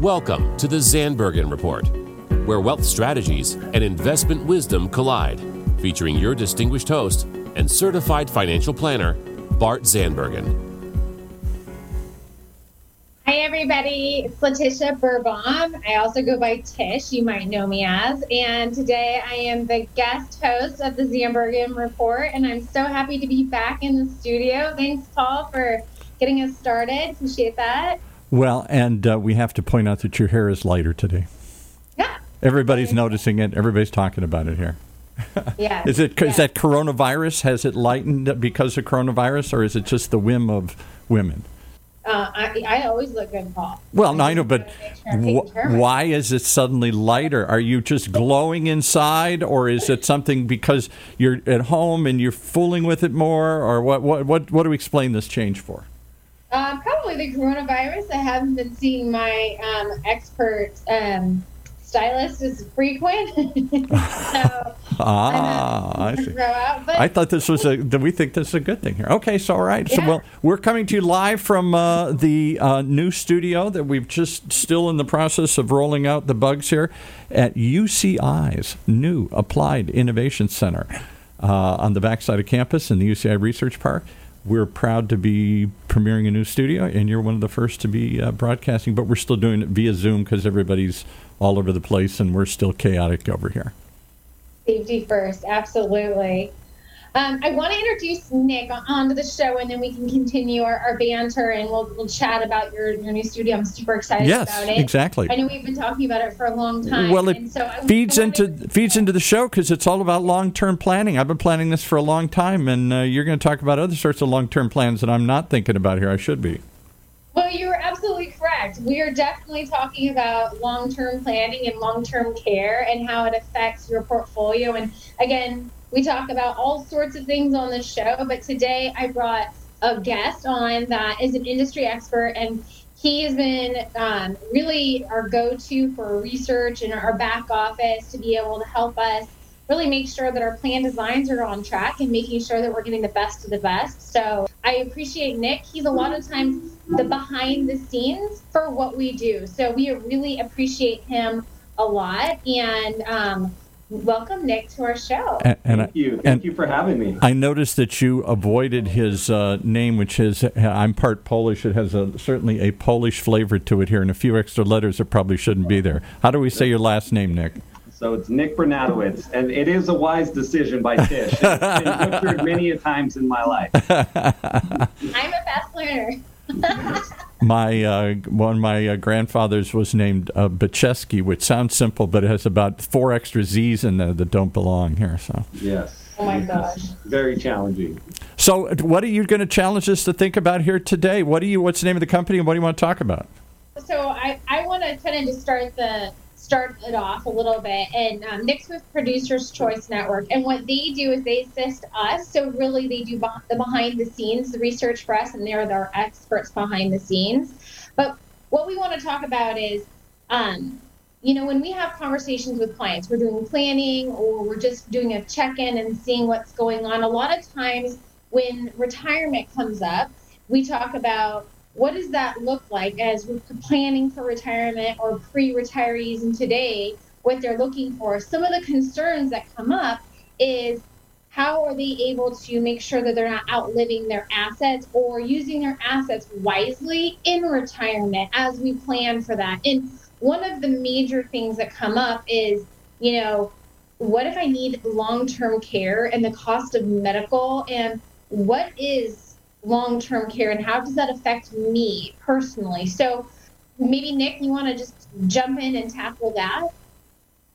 Welcome to the Zandbergen Report, where wealth strategies and investment wisdom collide, featuring your distinguished host and certified financial planner, Bart Zandbergen. Hi, everybody. It's Letitia Berbaum. I also go by Tish, you might know me as. And today I am the guest host of the Zandbergen Report, and I'm so happy to be back in the studio. Thanks, Paul, for getting us started. Appreciate that. Well, and uh, we have to point out that your hair is lighter today. Yeah. Everybody's noticing it. Everybody's talking about it here. Yeah. Is it yeah. is that coronavirus? Has it lightened because of coronavirus, or is it just the whim of women? Uh, I, I always look good, Paul. Well, no, I know, but sure wh- care of myself. why is it suddenly lighter? Are you just glowing inside, or is it something because you're at home and you're fooling with it more, or what? What? What, what do we explain this change for? Uh, probably the coronavirus. I haven't been seeing my um, expert um, stylist as frequent. so Ah, I see. out. I thought this was a. that We think this is a good thing here. Okay, so all right. So well, we're coming to you live from uh, the uh, new studio that we've just still in the process of rolling out the bugs here at UCI's new Applied Innovation Center uh, on the backside of campus in the UCI Research Park. We're proud to be premiering a new studio, and you're one of the first to be uh, broadcasting. But we're still doing it via Zoom because everybody's all over the place, and we're still chaotic over here. Safety first, absolutely. Um, I want to introduce Nick on- onto the show, and then we can continue our, our banter, and we'll, we'll chat about your, your new studio. I'm super excited Yes, about it. exactly. I know we've been talking about it for a long time. Well, it and so feeds into feeds into the show because it's all about long term planning. I've been planning this for a long time, and uh, you're going to talk about other sorts of long term plans that I'm not thinking about here. I should be. Well, you're absolutely correct. We are definitely talking about long term planning and long term care and how it affects your portfolio. And again, we talk about all sorts of things on the show, but today I brought a guest on that is an industry expert and he has been um, really our go to for research and our back office to be able to help us really make sure that our plan designs are on track and making sure that we're getting the best of the best. So I appreciate Nick. He's a lot of times the behind the scenes for what we do. So we really appreciate him a lot. And um, welcome, Nick, to our show. And, and Thank you. Thank and you for having me. I noticed that you avoided his uh, name, which is I'm part Polish. It has a, certainly a Polish flavor to it here, and a few extra letters that probably shouldn't be there. How do we say your last name, Nick? So it's Nick Bernatowicz, and it is a wise decision by Tish. It's been butchered many a times in my life. I'm a fast learner. My uh, one of my uh, grandfathers was named uh, Bacheski, which sounds simple, but it has about four extra Z's in there that don't belong here. So, Yes. Oh my gosh. Very challenging. so what are you going to challenge us to think about here today? What do you? What's the name of the company, and what do you want to talk about? So I, I want to kind of just start the start it off a little bit. And um, with Producers Choice Network, and what they do is they assist us. So really, they do the behind the scenes, the research for us, and they're our experts behind the scenes. But what we want to talk about is, um, you know, when we have conversations with clients, we're doing planning or we're just doing a check in and seeing what's going on. A lot of times when retirement comes up, we talk about what does that look like as we're planning for retirement or pre-retirees and today what they're looking for? Some of the concerns that come up is how are they able to make sure that they're not outliving their assets or using their assets wisely in retirement as we plan for that? And one of the major things that come up is you know what if i need long-term care and the cost of medical? And what is long-term care and how does that affect me personally so maybe nick you want to just jump in and tackle that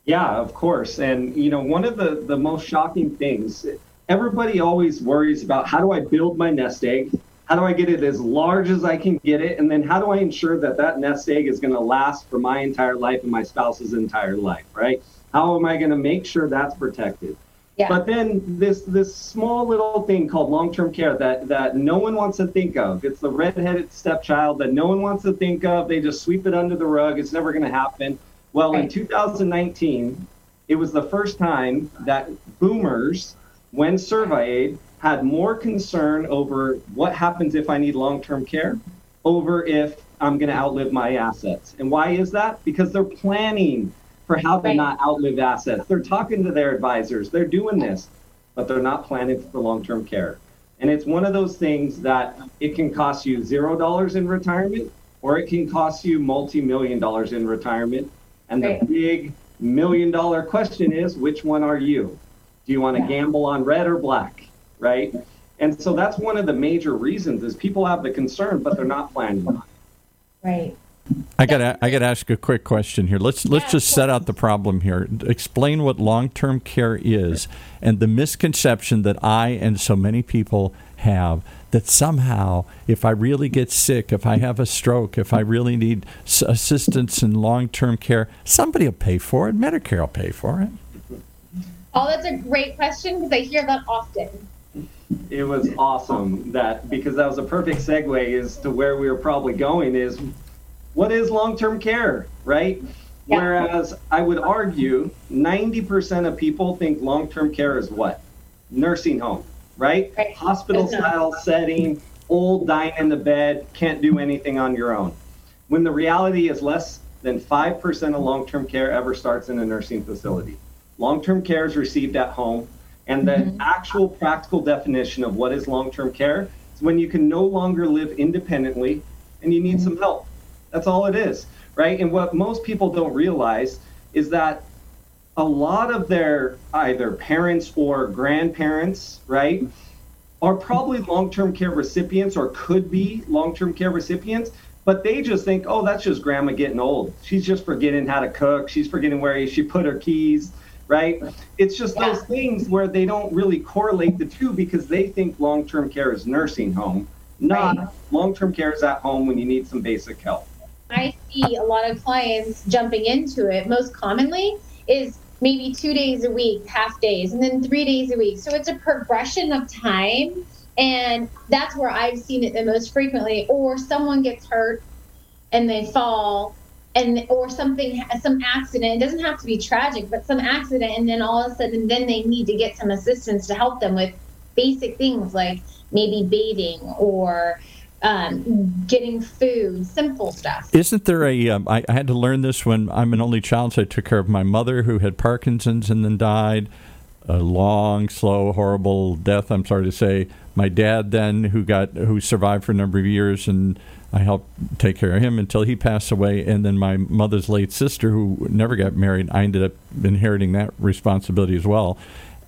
Yeah, of course. And you know, one of the the most shocking things, everybody always worries about how do I build my nest egg? How do I get it as large as I can get it? And then how do I ensure that that nest egg is going to last for my entire life and my spouse's entire life, right? How am I going to make sure that's protected? Yeah But then this this small little thing called long-term care that that no one wants to think of. It's the red-headed stepchild that no one wants to think of. They just sweep it under the rug. It's never going to happen. Well, in 2019, it was the first time that boomers, when surveyed, had more concern over what happens if I need long-term care, over if I'm going to outlive my assets. And why is that? Because they're planning for how to Right. not outlive assets. They're talking to their advisors, they're doing this, but they're not planning for long term care. And it's one of those things that it can cost you zero dollars in retirement or it can cost you multi million dollars in retirement. And the big million dollar question is which one are you? Do you want to Yeah. gamble on red or black? Right? And so that's one of the major reasons is people have the concern, but they're not planning on it. Right. I got I got to ask a quick question here. Let's let's Yeah, just of set out the problem here. Explain what long-term care is and the misconception that I and so many people have that somehow if I really get sick, if I have a stroke, if I really need assistance in long-term care, somebody will pay for it. Medicare will pay for it. Oh, that's a great question because I hear that often. It was awesome that because that was a perfect segue as to where we were probably going is what is long-term care, right? Yeah. Whereas I would argue 90% of people think long-term care is what? Nursing home, right? Right. Hospital style setting, old dying in the bed, can't do anything on your own. When the reality is less than 5% of long-term care ever starts in a nursing facility. Long-term care is received at home, and the Mhm. actual practical definition of what is long-term care is when you can no longer live independently and you need some help. That's all it is, right? And what most people don't realize is that a lot of their either parents or grandparents, right, are probably long-term care recipients or could be long-term care recipients, but they just think, oh, that's just grandma getting old. She's just forgetting how to cook. She's forgetting where she put her keys, right? It's just Yeah. those things where they don't really correlate the two because they think long-term care is nursing home, not Right. long-term care is at home when you need some basic help. I see a lot of clients jumping into it most commonly is maybe two days a week, half days, and then three days a week. So it's a progression of time. And that's where I've seen it the most frequently. Or someone gets hurt and they fall and or something some accident it doesn't have to be tragic but some accident and then all of a sudden then they need to get some assistance to help them with basic things like maybe bathing or um, getting food simple stuff Isn't there a? Um, I, I had to learn this when I'm an only child, so I took care of my mother who had Parkinson's and then died. A long, slow, horrible death. I'm sorry to say. My dad then, who got who survived for a number of years, and I helped take care of him until he passed away. And then my mother's late sister, who never got married, I ended up inheriting that responsibility as well.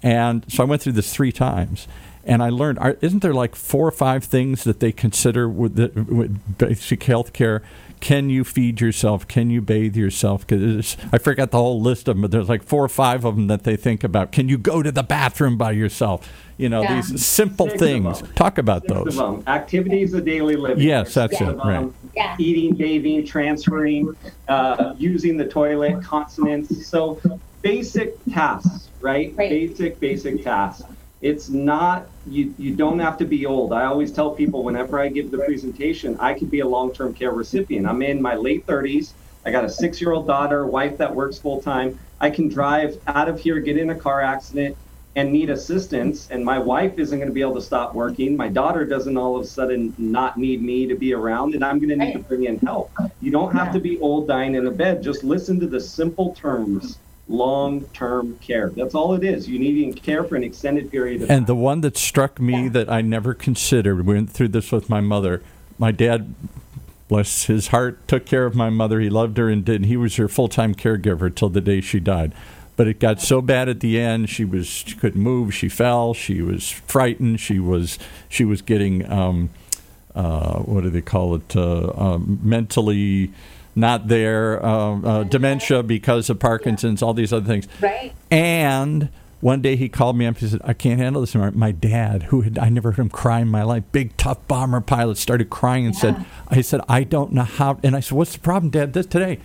And so I went through this three times. And I learned, are, isn't there like four or five things that they consider with, the, with basic health care? Can you feed yourself? Can you bathe yourself? Because I forgot the whole list of them, but there's like four or five of them that they think about. Can you go to the bathroom by yourself? You know, Yeah. these simple Six things. Talk about Six those. them. Activities of daily living. Yes, that's Six it, of right. Yeah. Eating, bathing, transferring, uh, using the toilet, continence. So basic tasks, right? Right. Basic, basic tasks. It's not you. You don't have to be old. I always tell people whenever I give the presentation, I could be a long-term care recipient. I'm in my late 30s. I got a six-year-old daughter, wife that works full time. I can drive out of here, get in a car accident, and need assistance and my wife isn't going to be able to stop working my daughter doesn't all of a sudden not need me to be around and i'm going to need to bring in help you don't have to be old dying in a bed just listen to the simple terms long-term care that's all it is you need care for an extended period of time. And the one that struck me Yeah. that I never considered, we went through this with my mother. My dad, bless his heart, took care of my mother. He loved her and did. He was her full time caregiver till the day she died. But it got so bad at the end. She was she couldn't move. She fell. She was frightened. She was she was getting um, uh, what do they call it? Uh, um, mentally not there. Um, uh, dementia because of Parkinson's. All these other things. right And one day he called me up. He said, "I can't handle this anymore." My dad, who had I never heard him cry in my life, big tough bomber pilot, started crying and said, "I said I don't know how." And I said, "What's the problem, Dad? This today,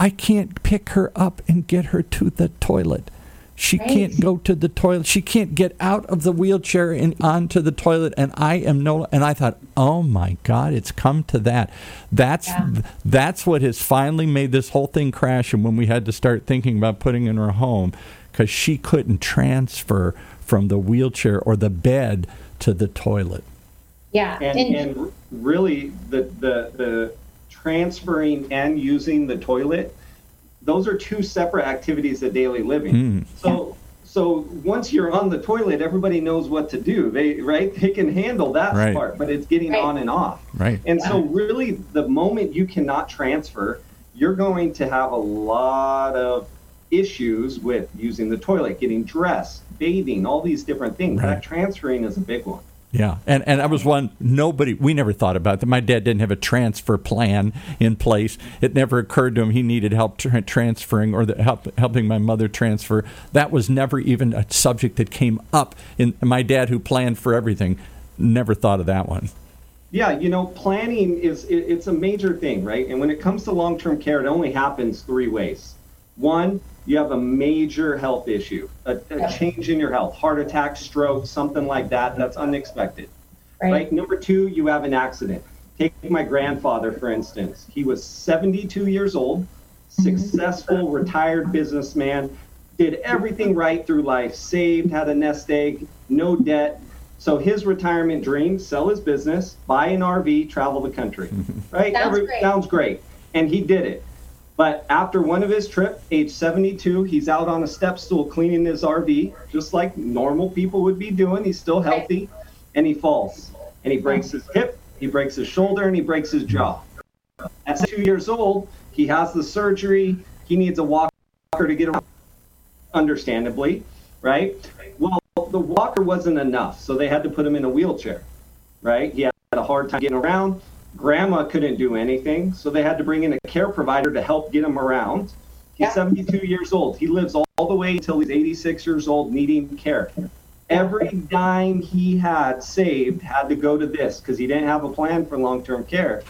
I can't pick her up and get her to the toilet. She Right. can't go to the toilet. She can't get out of the wheelchair and onto the toilet. And I am no. And I thought, oh my God, it's come to that. That's Yeah. that's what has finally made this whole thing crash. And when we had to start thinking about putting in her home, because she couldn't transfer from the wheelchair or the bed to the toilet. yeah and, and really the, the the transferring and using the toilet, those are two separate activities of daily living. Mm. So so once you're on the toilet, everybody knows what to do. They right they can handle that Right. part, but it's getting Right. on and off. Right. And so really the moment you cannot transfer, you're going to have a lot of issues with using the toilet, getting dressed, bathing, all these different things. Right. That transferring is a big one. Yeah, and and I was one nobody we never thought about that. My dad didn't have a transfer plan in place. It never occurred to him he needed help tra- transferring or the help helping my mother transfer. That was never even a subject that came up. In my dad, who planned for everything, never thought of that one. Yeah, you know, planning is it, it's a major thing, right? And when it comes to long-term care, it only happens three ways. One, you have a major health issue, a, a change in your health, heart attack, stroke, something like that. That's unexpected. Right. right? Number two, you have an accident. Take my grandfather, for instance. He was 72 years old, mm-hmm. successful, retired businessman, did everything right through life, saved, had a nest egg, no debt. So his retirement dream, sell his business, buy an RV, travel the country. Right? Sounds great. sounds great. And he did it. But after one of his trips, age 72, he's out on a step stool cleaning his RV, just like normal people would be doing. He's still healthy, and he falls. And he breaks his hip, he breaks his shoulder, and he breaks his jaw. At two years old, he has the surgery. He needs a walker to get around, understandably, right? Well, the walker wasn't enough, so they had to put him in a wheelchair, right? He had a hard time getting around. Grandma couldn't do anything, so they had to bring in a care provider to help get him around. He's Yeah. 72 years old. He lives all, all the way until he's 86 years old, needing care. Every dime he had saved had to go to this because he didn't have a plan for long term care,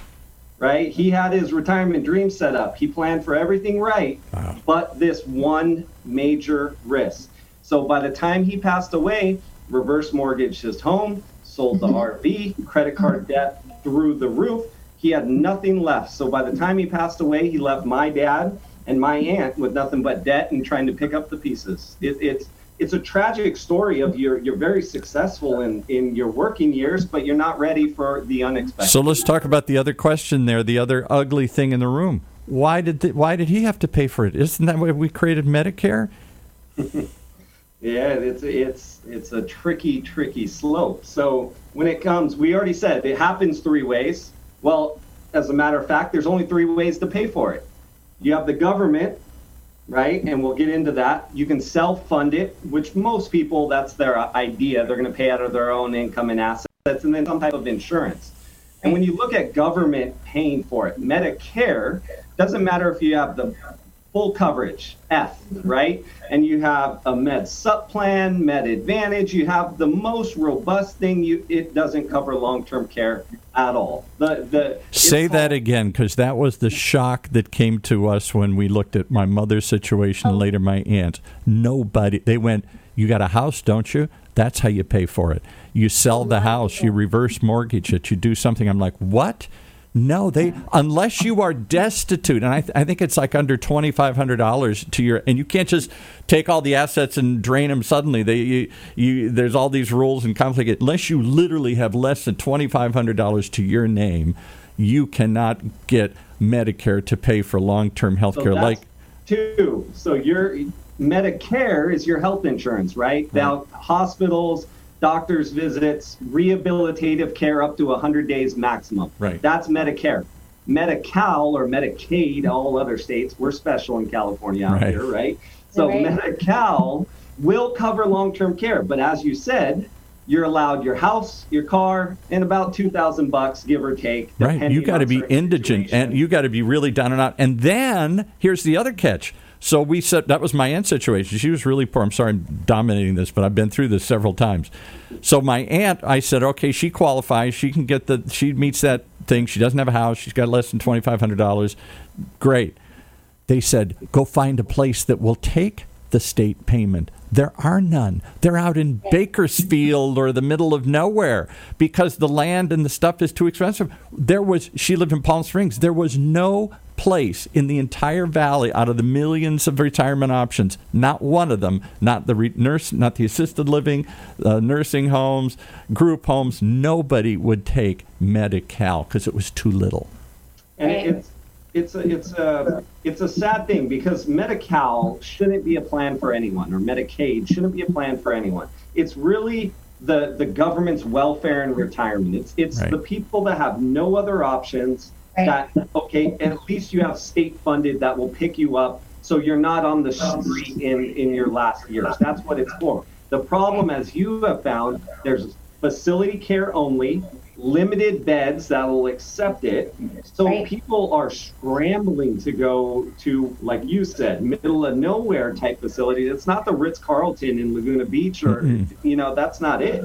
right? He had his retirement dream set up. He planned for everything right, Wow. but this one major risk. So by the time he passed away, reverse mortgaged his home, sold the RV, credit card debt through the roof. He had nothing left. So by the time he passed away, he left my dad and my aunt with nothing but debt and trying to pick up the pieces. It, it's it's a tragic story of you're you're very successful in in your working years, but you're not ready for the unexpected. So let's talk about the other question there, the other ugly thing in the room. Why did the, why did he have to pay for it? Isn't that why we created Medicare? Yeah, it's it's it's a tricky, tricky slope. So when it comes, we already said it happens three ways. Well, as a matter of fact, there's only three ways to pay for it. You have the government, right? And we'll get into that. You can self-fund it, which most people that's their idea. They're going to pay out of their own income and assets, and then some type of insurance. And when you look at government paying for it, Medicare doesn't matter if you have the full coverage, F, right? And you have a Med Sup plan, Med Advantage. You have the most robust thing. You it doesn't cover long-term care at all. The the Say it's that all- again, because that was the shock that came to us when we looked at my mother's situation, and oh. later my aunt. Nobody, they went, You got a house, don't you? That's how you pay for it. You sell the house, you reverse mortgage it, you do something. I'm like, What? No, they unless you are destitute, and I, th- I think it's like under twenty five hundred dollars to your, and you can't just take all the assets and drain them suddenly. They, you, you, there's all these rules and conflict. Unless you literally have less than twenty five hundred dollars to your name, you cannot get Medicare to pay for long term health care. that's Like, two. So your Medicare is your health insurance, right? Now hospitals, doctors' visits, rehabilitative care up to 100 days maximum. Right. That's Medicare. Medi-Cal or Medicaid, all other states, we're special in California out Right. here, right? So Right. Medi-Cal will cover long-term care, but as you said, you're allowed your house, your car, and about 2000 bucks, give or take. Right. You depending got to be certain indigent and situations. you got to be really down and out. And then here's the other catch. So we said that was my aunt's situation. She was really poor. I'm sorry I'm dominating this, but I've been through this several times. So my aunt, I said, okay, she qualifies. She can get the, she meets that thing. She doesn't have a house. She's got less than $2,500. Great. They said, go find a place that will take the state payment. There are none. They're out in Bakersfield or the middle of nowhere because the land and the stuff is too expensive. There was, she lived in Palm Springs. There was no place in the entire valley out of the millions of retirement options, not one of them, not the re- nurse, not the assisted living, uh, nursing homes, group homes, nobody would take Medi-Cal because it was too little. and it's it's a, it's a it's a sad thing because Medi-Cal shouldn't be a plan for anyone, or Medicaid shouldn't be a plan for anyone. It's really the the government's welfare and retirement. It's it's Right. the people that have no other options. Right. That okay, at least you have state funded that will pick you up, so you're not on the street in in your last years. That's what it's for. The problem, as you have found, there's facility care only, limited beds that will accept it. So Right. people are scrambling to go to, like you said, middle of nowhere type facility. It's not the Ritz Carlton in Laguna Beach, or you know, that's not it.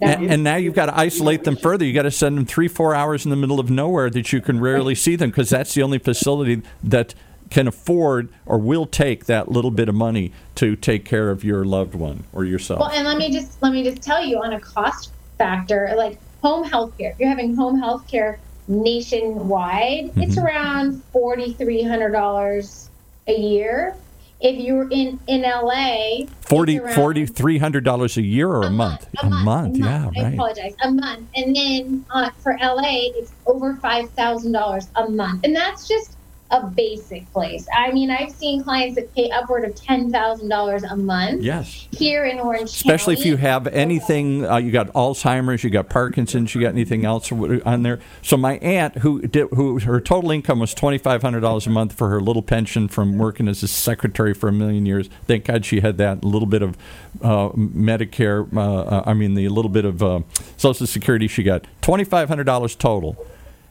And, and now you've got to isolate them further. You got to send them three, four hours in the middle of nowhere that you can rarely see them because that's the only facility that can afford or will take that little bit of money to take care of your loved one or yourself. Well, and let me just let me just tell you on a cost factor, like home health care. If you're having home health care nationwide, it's Mm-hmm. around forty three hundred dollars a year. If you're in in LA, it's 40 $4,300 a year or a, month? A month. yeah, I right. apologize. A month, and then uh, for LA, it's over five thousand dollars a month, and that's just a basic place. I mean, I've seen clients that pay upward of ten thousand dollars a month Yes. here in Orange Especially if you have anything, uh, you got Alzheimer's, you got Parkinson's, you got anything else on there. So my aunt, who did, who her total income was twenty five hundred dollars a month for her little pension from working as a secretary for a million years. Thank God she had that. Little bit of uh, Medicare. Uh, uh, I mean, the little bit of uh, Social Security she got. Twenty five hundred dollars total.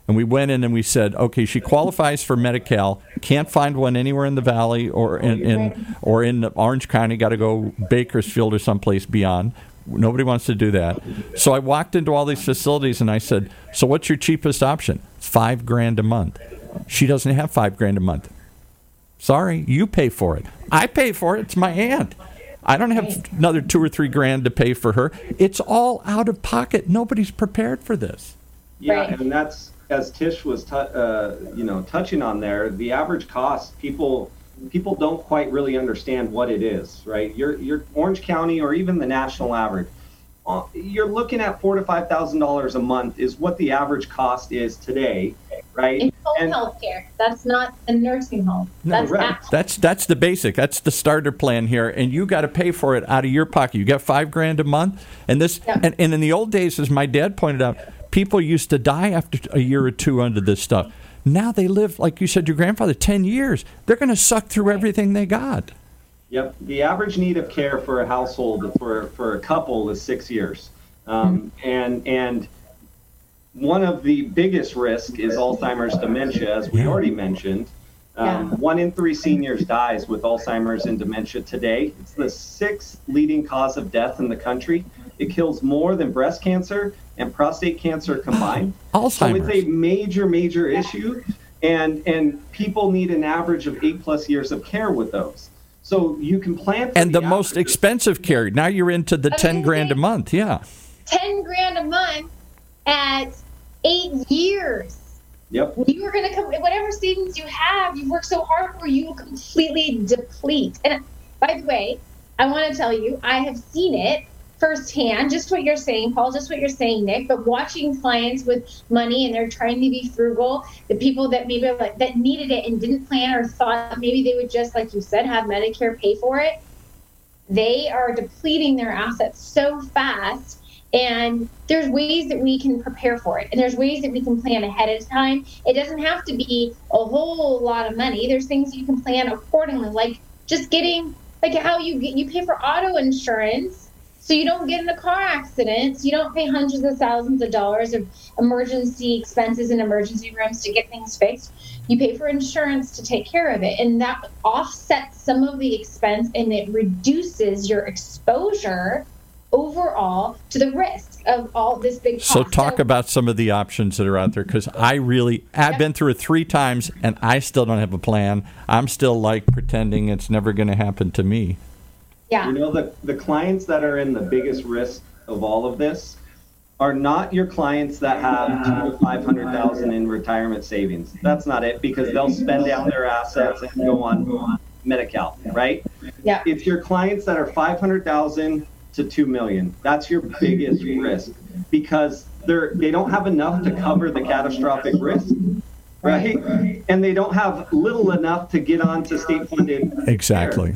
And we went in and we said, okay, she qualifies for Medi-Cal. Can't find one anywhere in the valley or in, in or in Orange County. Got to go Bakersfield or someplace beyond. Nobody wants to do that. So I walked into all these facilities and I said, so what's your cheapest option? Five grand a month. She doesn't have five grand a month. Sorry, you pay for it. I pay for it. It's my aunt. I don't have another two or three grand to pay for her. It's all out of pocket. Nobody's prepared for this. Yeah, and that's as Tish was, tou uh, you know, touching on there. The average cost, people people don't quite really understand what it is, right? Your your Orange County or even the national average, uh, you're looking at four to five thousand dollars a month is what the average cost is today, right? in home And- health care. That's not a nursing home. That's right. actual- That's that's the basic. That's the starter plan here, and you got to pay for it out of your pocket. You got five grand a month, and this, Yeah. and, and in the old days, as my dad pointed out, people used to die after a year or two under this stuff. Now they live, like you said, your grandfather, ten years. They're going to suck through everything they got. Yep. The average need of care for a household for, for a couple is six years. Um, and, and one of the biggest risks is Alzheimer's dementia, as we Yeah. already mentioned. Um, Yeah. One in three seniors dies with Alzheimer's and dementia today. It's the sixth leading cause of death in the country. It kills more than breast cancer and prostate cancer combined. Alzheimer's. So it's a major, major issue, and and people need an average of eight plus years of care with those. So you can plan. For And the most averages. expensive care. Now you're into the I was ten grand a month. Yeah. ten grand a month at eight years. Yep. You are going to come, whatever savings you have, you've worked so hard for, you will completely deplete. And by the way, I want to tell you, I have seen it firsthand, just what you're saying, Paul, just what you're saying, Nick, but watching clients with money and they're trying to be frugal, the people that maybe like, that needed it and didn't plan or thought maybe they would just, like you said, have Medicare pay for it, they are depleting their assets so fast and there's ways that we can prepare for it and there's ways that we can plan ahead of time. It doesn't have to be a whole lot of money. There's things you can plan accordingly like just getting like how you get you pay for auto insurance so you don't get in a car accident you don't pay hundreds of thousands of dollars of emergency expenses in emergency rooms to get things fixed you pay for insurance to take care of it and that offsets some of the expense and it reduces your exposure overall to the risk of all this big cost. So talk about some of the options that are out there because I really I've been through it three times and I still don't have a plan. I'm still like pretending it's never going to happen to me. Yeah You know the the clients that are in the biggest risk of all of this are not your clients that have two to five hundred thousand in retirement savings. That's not it because they'll spend down their assets and go on Medi-Cal, right? yeah It's your clients that are five hundred thousand to two million. That's your biggest risk because they're they don't have enough to cover the catastrophic risk. right? And they don't have little enough to get onto state funded. Exactly.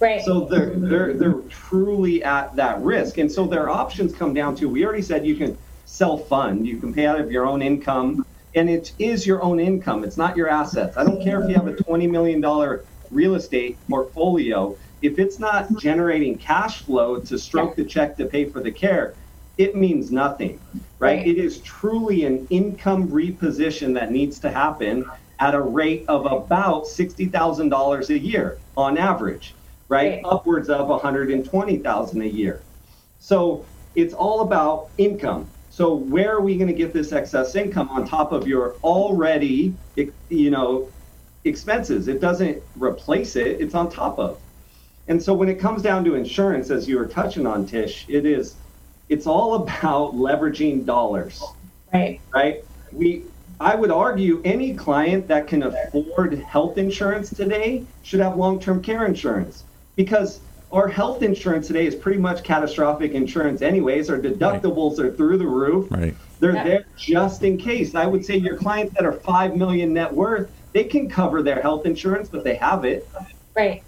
Right. So they're they're they're truly at that risk, and so their options come down to. We already said you can self fund, you can pay out of your own income, and it is your own income. It's not your assets. I don't care if you have a twenty million dollar real estate portfolio. If it's not generating cash flow to stroke the check to pay for the care, it means nothing, right? Right. It is truly an income reposition that needs to happen at a rate of about $60,000 a year on average, right? Right. Upwards of 120,000 a year. So it's all about income. So where are we going to get this excess income on top of your already, you know, expenses? It doesn't replace it, it's on top of. And so when it comes down to insurance, as you were touching on, Tish, it is, it's all about leveraging dollars right. right? We, I would argue any client that can afford health insurance today should have long-term care insurance because our health insurance today is pretty much catastrophic insurance anyways. Our deductibles are through the roof. Right. They're Yeah. there just in case. I would say your clients that are 5 million net worth, they can cover their health insurance, but they have it Right.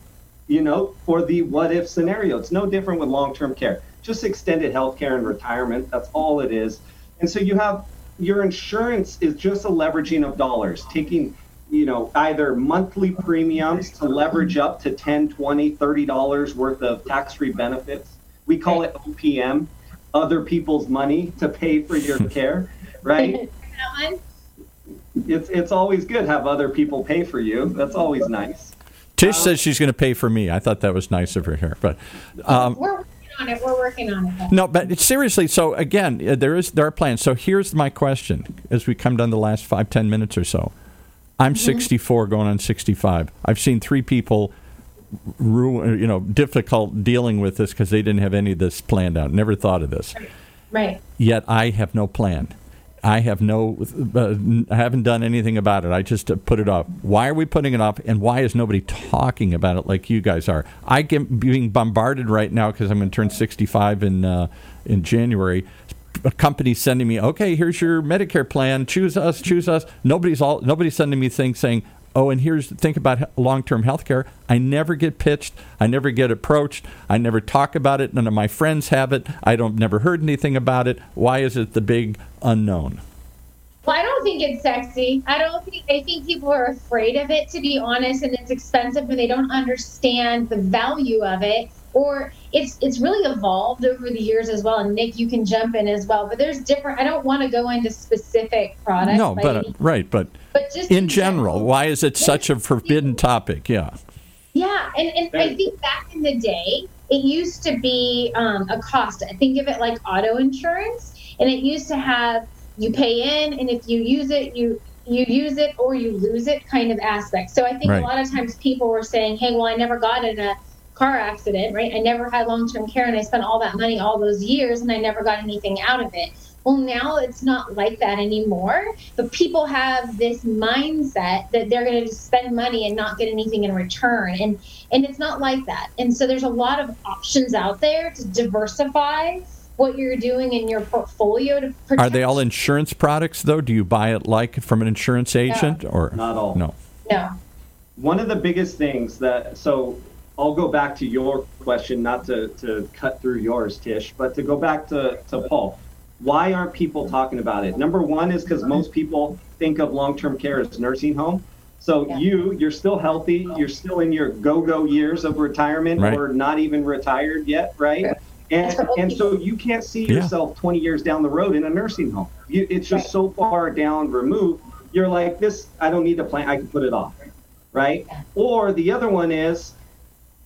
you know, for the what if scenario. It's no different with long term care, just extended health care and retirement. That's all it is. And so you have your insurance is just a leveraging of dollars, taking, you know, either monthly premiums to leverage up to 10, 20, 30 dollars worth of tax free benefits. We call it OPM, other people's money to pay for your care, right? That one? It's it's always good to have other people pay for you. That's always nice. Tish says she's going to pay for me. I thought that was nice of her here, but um, We're working on it. We're working on it. though. no. But seriously, so again, uh, there is there are plans. So here's my question: as we come down the last five ten minutes or so, I'm 64, going on 65. I've seen three people ruin, you know, difficult dealing with this because they didn't have any of this planned out. Never thought of this. Right. Yet I have no plan. I have no, uh, I haven't done anything about it. I just uh, put it off. Why are we putting it off, and why is nobody talking about it like you guys are? I get being bombarded right now because I'm going to turn 65 in uh, in January. A company sending me, okay, here's your Medicare plan. Choose us, choose us. Nobody's all, nobody's sending me things saying, oh, and here's think about long term health care. I never get pitched. I never get approached. I never talk about it. None of my friends have it. I don't never heard anything about it. Why is it the big unknown? Well, I don't think it's sexy. I don't think. I think people are afraid of it, to be honest, and it's expensive, and they don't understand the value of it. Or it's it's really evolved over the years as well. And Nick, you can jump in as well. But there's different. I don't want to go into specific products. no, by but uh, right, but but just in general, why is it such a forbidden topic? Yeah. Yeah, and, and I think back in the day, it used to be um, a cost. I think of it like auto insurance, and it used to have you pay in, and if you use it, you you use it or you lose it kind of aspect. So I think Right. a lot of times people were saying, "Hey, well, I never got in a car accident, right? I never had long term care, and I spent all that money all those years, and I never got anything out of it." Well, now it's not like that anymore. But people have this mindset that they're going to just spend money and not get anything in return, and and it's not like that. And so there's a lot of options out there to diversify what you're doing in your portfolio to protect. Are they all insurance products though? Do you buy it like from an insurance agent or Not all. no? No. one of the biggest things that so I'll go back to your question, not to, to cut through yours, Tish, but to go back to, to Paul. Why aren't people talking about it? Number one is because most people think of long term care as nursing home. So Yeah. you, you're still healthy, you're still in your go-go years of retirement Right. or not even retired yet, right? And, That's for old and so you can't see Yeah. yourself 20 years down the road in a nursing home. You, it's just Right. so far down removed. You're like, this, I don't need to plan, I can put it off right? Or the other one is,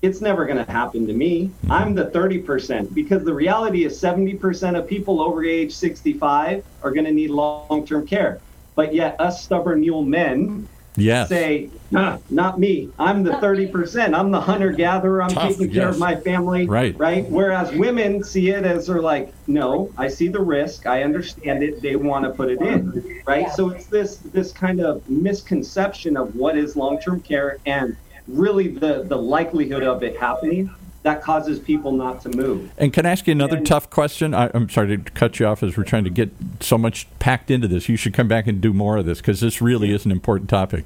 it's never going to happen to me. I'm the 30% because the reality is 70% of people over age 65 are going to need long term care. But yet, us stubborn mule men Yes. say, "Nah, not me. I'm the 30%. I'm the hunter gatherer. I'm Tough, taking care yes. of my family. Right. Right. Whereas women see it as they're like, no, I see the risk. I understand it. They want to put it in. Right. Yeah. So it's this this kind of misconception of what is long term care and really the the likelihood of it happening that causes people not to move. And can I ask you another And- tough question? I, I'm sorry to cut you off as we're trying to get so much packed into this. You should come back and do more of this because this really is an important topic.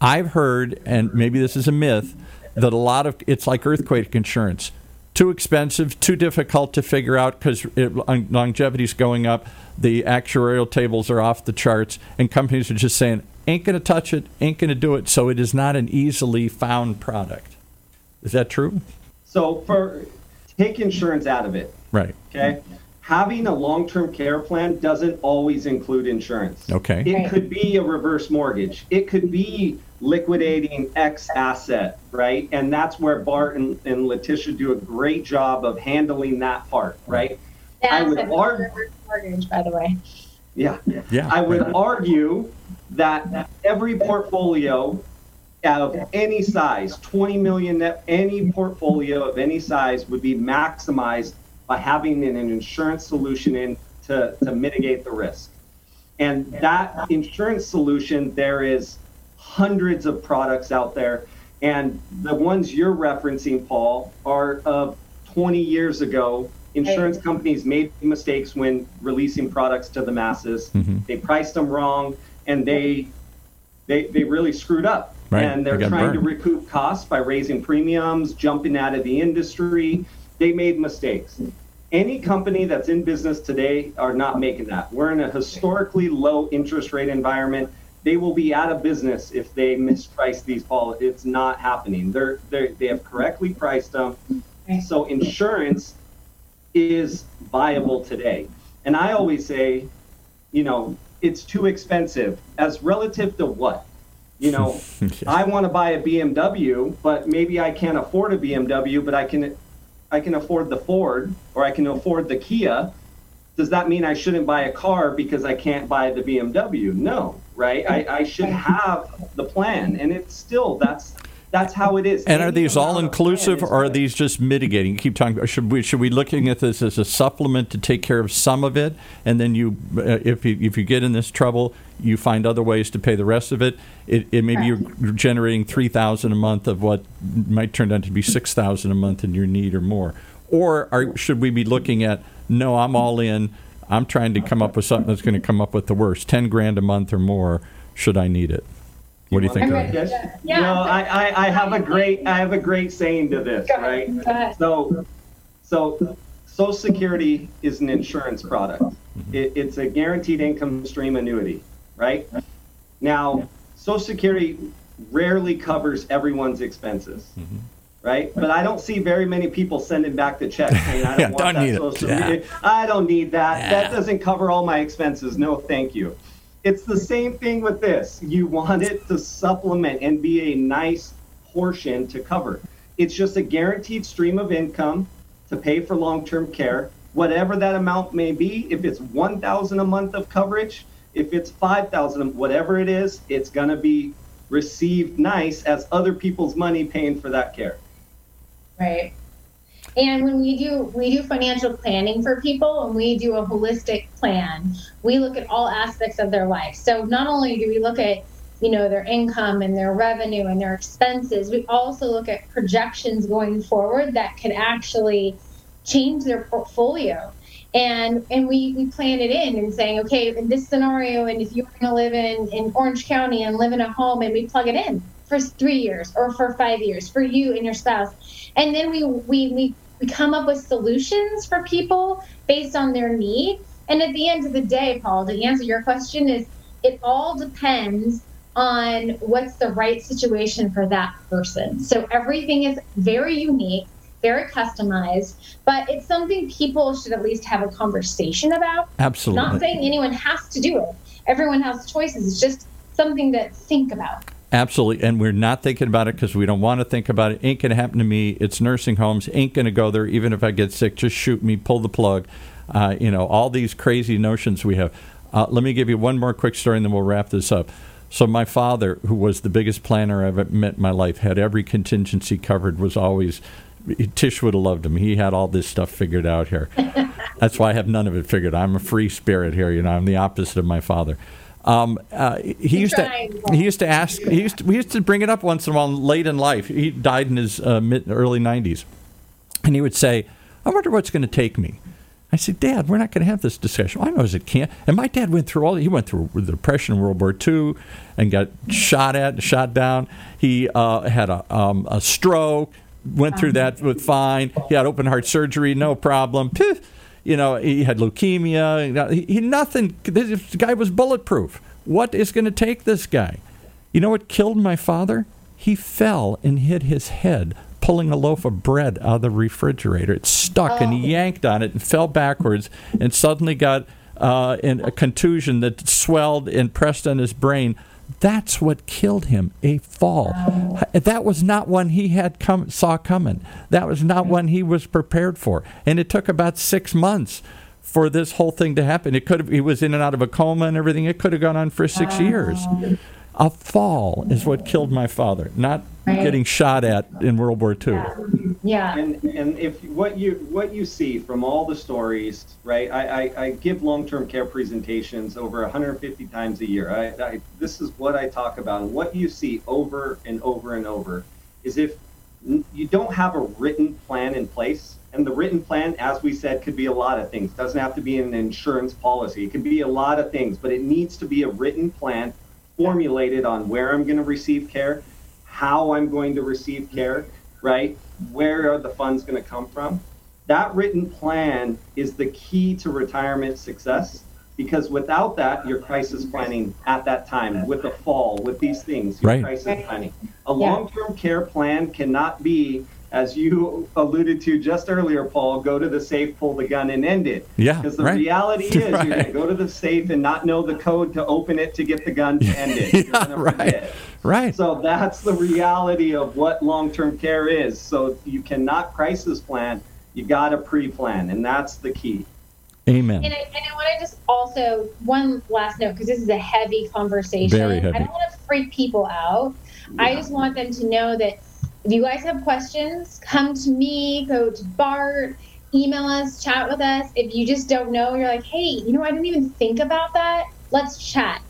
I've heard, and maybe this is a myth, that a lot of it's like earthquake insurance. Too expensive, too difficult to figure out because longevity is going up. The actuarial tables are off the charts, and companies are just saying, ain't going to touch it, ain't going to do it. So it is not an easily found product. Is that true? So for take insurance out of it, Right. okay? Having a long-term care plan doesn't always include insurance. Okay. It could be a reverse mortgage. It could be liquidating X asset, right? And that's where Bart and, and Letitia do a great job of handling that part, right? I would argue- reverse mortgage, by the way. Yeah. Yeah. I would argue that every portfolio of any size, 20 million, net- any portfolio of any size would be maximized by having an insurance solution in to, to mitigate the risk. And that insurance solution, there is hundreds of products out there. And the ones you're referencing, Paul, are of 20 years ago. Insurance companies made mistakes when releasing products to the masses. Mm-hmm. They priced them wrong, and they they, they really screwed up. Right. And they're They trying to recoup costs by raising premiums, jumping out of the industry. They made mistakes. Any company that's in business today are not making that. We're in a historically low interest rate environment. They will be out of business if they misprice these policies. It's not happening. They're, they're, they have correctly priced them. So insurance is viable today. And I always say, you know, it's too expensive as relative to what? You know, I want to buy a BMW, but maybe I can't afford a BMW, but I can I can afford the Ford or I can afford the Kia. Does that mean I shouldn't buy a car because I can't buy the BMW? No, right? I, I should have the plan. And it's still that's that's how it is. And are these all amount of plan inclusive, or are these just mitigating? You keep talking. Should we should we looking at this as a supplement to take care of some of it, and then you, uh, if you if you get in this trouble, you find other ways to pay the rest of it. It, it maybe you're generating three thousand a month of what might turn out to be six thousand a month in your need or more. Or are, should we be looking at no? I'm all in. I'm trying to come up with something that's going to come up with the worst. Ten grand a month or more. Should I need it? What do you think? I'm Greg? ready. Yes. Yeah. No, I, I, I have a great I have a great saying to this, Go right? ahead. Go. So, so Social Security is an insurance product. Mm-hmm. It, it's a guaranteed income stream annuity, right? Now, Social Security rarely covers everyone's expenses, mm-hmm. right? But I don't see very many people sending back the check saying, "I don't Yeah, want don't that need it. Social Yeah. Security. I don't need that. Yeah. That doesn't cover all my expenses. No, thank you." It's the same thing with this. You want it to supplement and be a nice portion to cover. It's just a guaranteed stream of income to pay for long-term care, whatever that amount may be. If it's 1,000 a month of coverage, if it's 5,000, whatever it is, it's going to be received nice as other people's money paying for that care. Right. And when we do we do financial planning for people and we do a holistic plan, we look at all aspects of their life. So not only do we look at you know their income and their revenue and their expenses, we also look at projections going forward that could actually change their portfolio. And and we, we plan it in and saying, okay, in this scenario, and if you're to live in, in Orange County and live in a home, and we plug it in for three years or for five years for you and your spouse, and then we we we, we come up with solutions for people based on their need. And at the end of the day, Paul, to answer your question, is it all depends on what's the right situation for that person. So everything is very unique, very customized, but it's something people should at least have a conversation about. Absolutely. Not saying anyone has to do it. Everyone has choices. It's just something to think about. Absolutely. And we're not thinking about it because we don't want to think about it. Ain't going to happen to me. It's nursing homes. Ain't going to go there. Even if I get sick, just shoot me, pull the plug. Uh, you know, all these crazy notions we have. Uh, let me give you one more quick story and then we'll wrap this up. So, my father, who was the biggest planner I've ever met in my life, had every contingency covered, was always. Tish would have loved him. He had all this stuff figured out here. That's why I have none of it figured. I'm a free spirit here. You know, I'm the opposite of my father. Um, uh, he used to he used to ask he used to, we used to bring it up once in a while late in life. He died in his uh, mid early 90s. And he would say, I wonder what's going to take me. I said, Dad, we're not going to have this discussion. I know it can't. And my dad went through all. He went through the Depression, World War II, and got shot at, shot down. He uh, had a, um, a stroke. Went through that with fine. He had open heart surgery, no problem. You know, he had leukemia. He, he nothing. This guy was bulletproof. What is going to take this guy? You know what killed my father? He fell and hit his head pulling a loaf of bread out of the refrigerator. It stuck oh. and he oh. yanked on it and fell backwards and suddenly got uh, in a contusion that swelled and pressed on his brain. That's what killed him, a fall. That was not one he had come saw coming. That was not one he was prepared for. And it took about six months for this whole thing to happen. It could have he was in and out of a coma and everything. It could have gone on for six wow. years. A fall is what killed my father, not right. getting shot at in World War II. Yeah. yeah. And and if what you what you see from all the stories, right? I, I, I give long term care presentations over 150 times a year. I, I this is what I talk about, and what you see over and over and over is if you don't have a written plan in place and the written plan as we said could be a lot of things it doesn't have to be an insurance policy it can be a lot of things but it needs to be a written plan formulated on where I'm going to receive care, how I'm going to receive care, right? Where are the funds going to come from? That written plan is the key to retirement success because without that, your crisis planning at that time, with the fall, with these things, your right. crisis planning. A long term care plan cannot be as you alluded to just earlier, Paul, go to the safe, pull the gun, and end it. Yeah. Because the right. reality is right. you're going to go to the safe and not know the code to open it to get the gun to end it. yeah, right. Right. So that's the reality of what long term care is. So you cannot crisis plan, you got to pre plan, and that's the key. Amen. And I, and I want to just also, one last note, because this is a heavy conversation. Very heavy. I don't want to freak people out. Yeah. I just want them to know that if you guys have questions, come to me, go to Bart, email us, chat with us. If you just don't know, you're like, hey, you know, I didn't even think about that. Let's chat.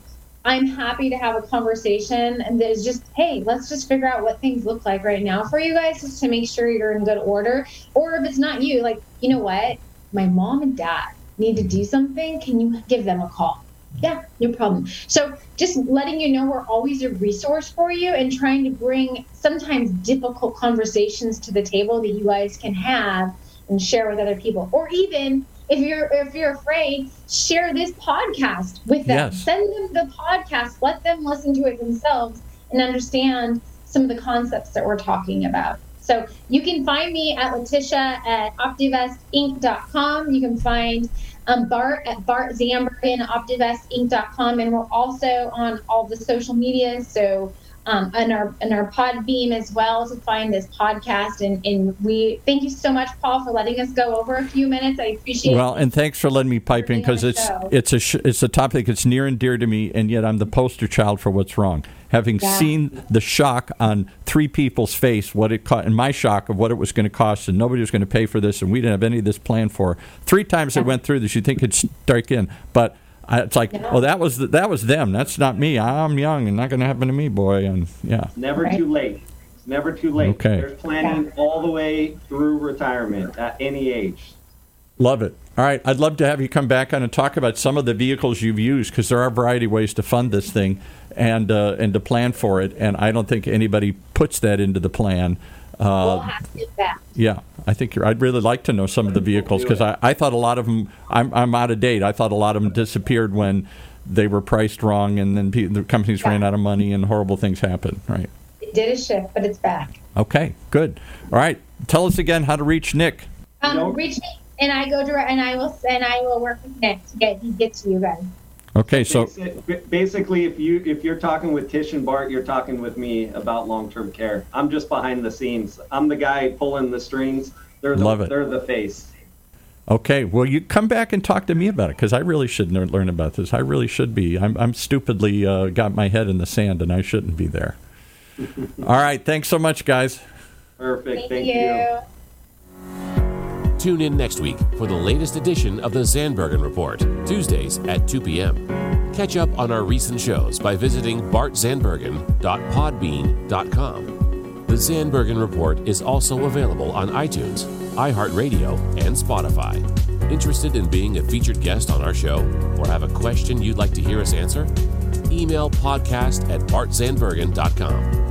I'm happy to have a conversation and there's just, hey, let's just figure out what things look like right now for you guys just to make sure you're in good order. Or if it's not you, like, you know what? My mom and dad need to do something. Can you give them a call? Yeah, no problem. So just letting you know we're always a resource for you and trying to bring sometimes difficult conversations to the table that you guys can have and share with other people. Or even if you're if you're afraid, share this podcast with them. Yes. Send them the podcast, let them listen to it themselves and understand some of the concepts that we're talking about. So you can find me at Letitia at OptiVestInc.com. You can find um, Bart at Bart Zandbergen, OptiVestInc.com, and we're also on all the social media. So um, on our on our Podbean as well to find this podcast. And, and we thank you so much, Paul, for letting us go over a few minutes. I appreciate well, it. Well, and thanks for letting me pipe in because it's show. it's a sh- it's a topic that's near and dear to me, and yet I'm the poster child for what's wrong. Having yeah. seen the shock on three people's face, what it cost, and my shock of what it was going to cost, and nobody was going to pay for this, and we didn't have any of this planned for. Three times yeah. I went through this, you think it'd strike in, but I, it's like, yeah. well, that was the, that was them. That's not me. I'm young and not going to happen to me, boy. And yeah, never right. too late. It's never too late. Okay, there's planning all the way through retirement at any age. Love it. All right, I'd love to have you come back on and talk about some of the vehicles you've used because there are a variety of ways to fund this thing and uh, and to plan for it. And I don't think anybody puts that into the plan. Uh, we'll yeah, I think you're. I'd really like to know some of the vehicles because I, I thought a lot of them. I'm, I'm out of date. I thought a lot of them disappeared when they were priced wrong, and then the companies yeah. ran out of money, and horrible things happened. Right. It did a shift, but it's back. Okay, good. All right, tell us again how to reach Nick. Um, reach me, and I go direct, and I will, and I will work with Nick to get get to you guys. Okay, so basically, if you if you're talking with Tish and Bart, you're talking with me about long-term care. I'm just behind the scenes. I'm the guy pulling the strings. They're the, Love it. They're the face. Okay, well, you come back and talk to me about it because I really should learn about this. I really should be. I'm, I'm stupidly uh, got my head in the sand, and I shouldn't be there. All right, thanks so much, guys. Perfect. Thank, Thank you. you. Tune in next week for the latest edition of the Zandbergen Report, Tuesdays at 2 p.m. Catch up on our recent shows by visiting bartzandbergen.podbean.com. The Zandbergen Report is also available on iTunes iHeartRadio, and Spotify. Interested in being a featured guest on our show or have a question you'd like to hear us answer? Email podcast at bartzandbergen.com.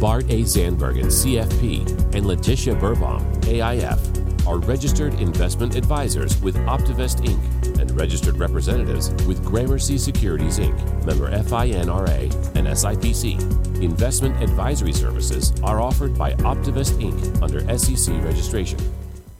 Bart A. Zandbergen, CFP, and Letitia Berbaum, AIF, are registered investment advisors with Optivest Inc. and registered representatives with Gramercy Securities Inc., member FINRA and SIPC. Investment advisory services are offered by Optivest Inc. under SEC registration.